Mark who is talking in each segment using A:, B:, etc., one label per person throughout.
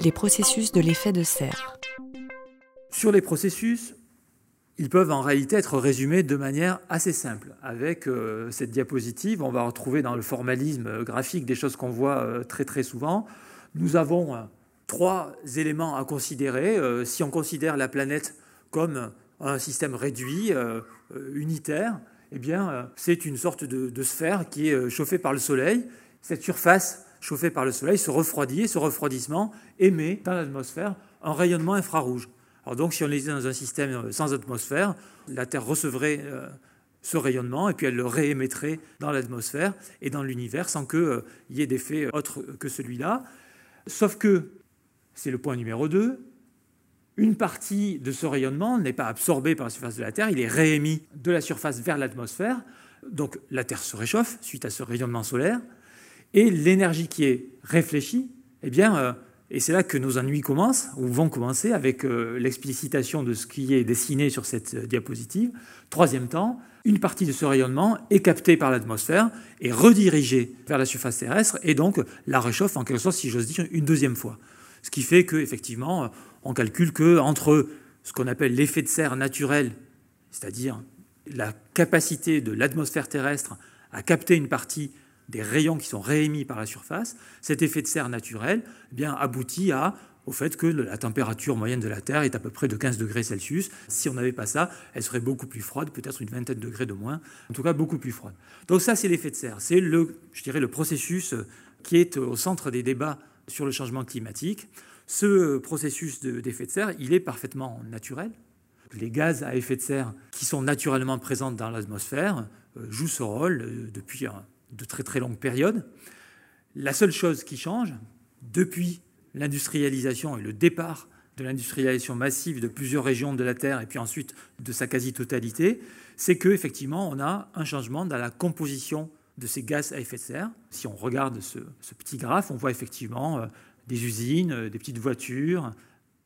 A: Les processus de l'effet de serre.
B: Sur les processus, ils peuvent en réalité être résumés de manière assez simple. Avec euh, cette diapositive, on va retrouver dans le formalisme graphique des choses qu'on voit euh, très très souvent. Nous avons euh, trois éléments à considérer. si on considère la planète comme un système réduit, unitaire, eh bien, c'est une sorte de, de, sphère qui est chauffée par le Soleil. Cette surface chauffée par le Soleil se refroidit et ce refroidissement émet dans l'atmosphère un rayonnement infrarouge donc, si on était dans un système sans atmosphère, la Terre recevrait euh, ce rayonnement et puis elle le réémettrait dans l'atmosphère et dans l'univers sans qu'il euh, y ait d'effet autre que celui-là. Sauf que, c'est le point numéro 2, une partie de ce rayonnement n'est pas absorbée par la surface de la Terre, il est réémis de la surface vers l'atmosphère. Donc la Terre se réchauffe suite à ce rayonnement solaire et l'énergie qui est réfléchie, eh bien, et c'est là que nos ennuis commencent, ou vont commencer, avec euh, l'explicitation de ce qui est dessiné sur cette euh, diapositive. Troisième temps, une partie de ce rayonnement est captée par l'atmosphère et redirigée vers la surface terrestre, et donc la réchauffe en quelque sorte, si j'ose dire, une deuxième fois. Ce qui fait qu'effectivement, on calcule que entre ce qu'on appelle l'effet de serre naturel, c'est-à-dire la capacité de l'atmosphère terrestre à capter une partie des rayons qui sont réémis par la surface, cet effet de serre naturel eh bien, aboutit à, au fait que la température moyenne de la Terre est à peu près de 15 degrés Celsius. Si on n'avait pas ça, elle serait beaucoup plus froide, peut-être une vingtaine de degrés de moins, en tout cas beaucoup plus froide. Donc ça, c'est l'effet de serre. C'est le, je dirais, le processus qui est au centre des débats sur le changement climatique. Ce processus d'effet de serre, il est parfaitement naturel. Les gaz à effet de serre qui sont naturellement présents dans l'atmosphère euh, jouent ce rôle euh, depuis de très très longue période. La seule chose qui change, depuis l'industrialisation et le départ de l'industrialisation massive de plusieurs régions de la Terre et puis ensuite de sa quasi-totalité, c'est qu'effectivement, on a un changement dans la composition de ces gaz à effet de serre. Si on regarde ce, petit graphe, on voit effectivement euh, des usines, euh, des petites voitures.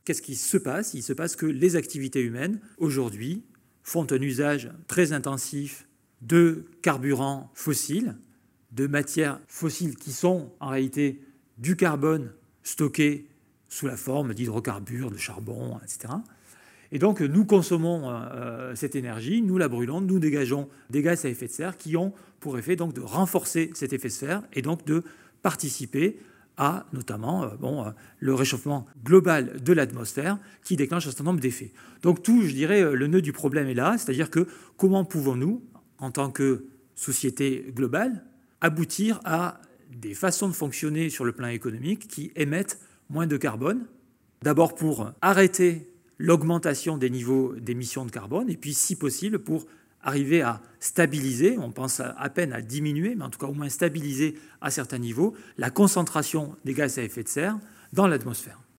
B: Qu'est-ce qui se passe? Il se passe que les activités humaines, aujourd'hui, font un usage très intensif de carburants fossiles, de matières fossiles qui sont en réalité du carbone stocké sous la forme d'hydrocarbures, de charbon, etc. Et donc nous consommons euh, cette énergie, nous la brûlons, nous dégageons des gaz à effet de serre qui ont pour effet donc de renforcer cet effet de serre et donc de participer à notamment euh, euh, le réchauffement global de l'atmosphère qui déclenche un certain nombre d'effets. Donc tout, je dirais, le nœud du problème est là, c'est-à-dire que comment pouvons-nous, en tant que société globale, aboutir à des façons de fonctionner sur le plan économique qui émettent moins de carbone. D'abord pour arrêter l'augmentation des niveaux d'émissions de carbone, et puis si possible pour arriver à stabiliser, on pense à peine à diminuer, mais en tout cas au moins stabiliser à certains niveaux, la concentration des gaz à effet de serre dans l'atmosphère.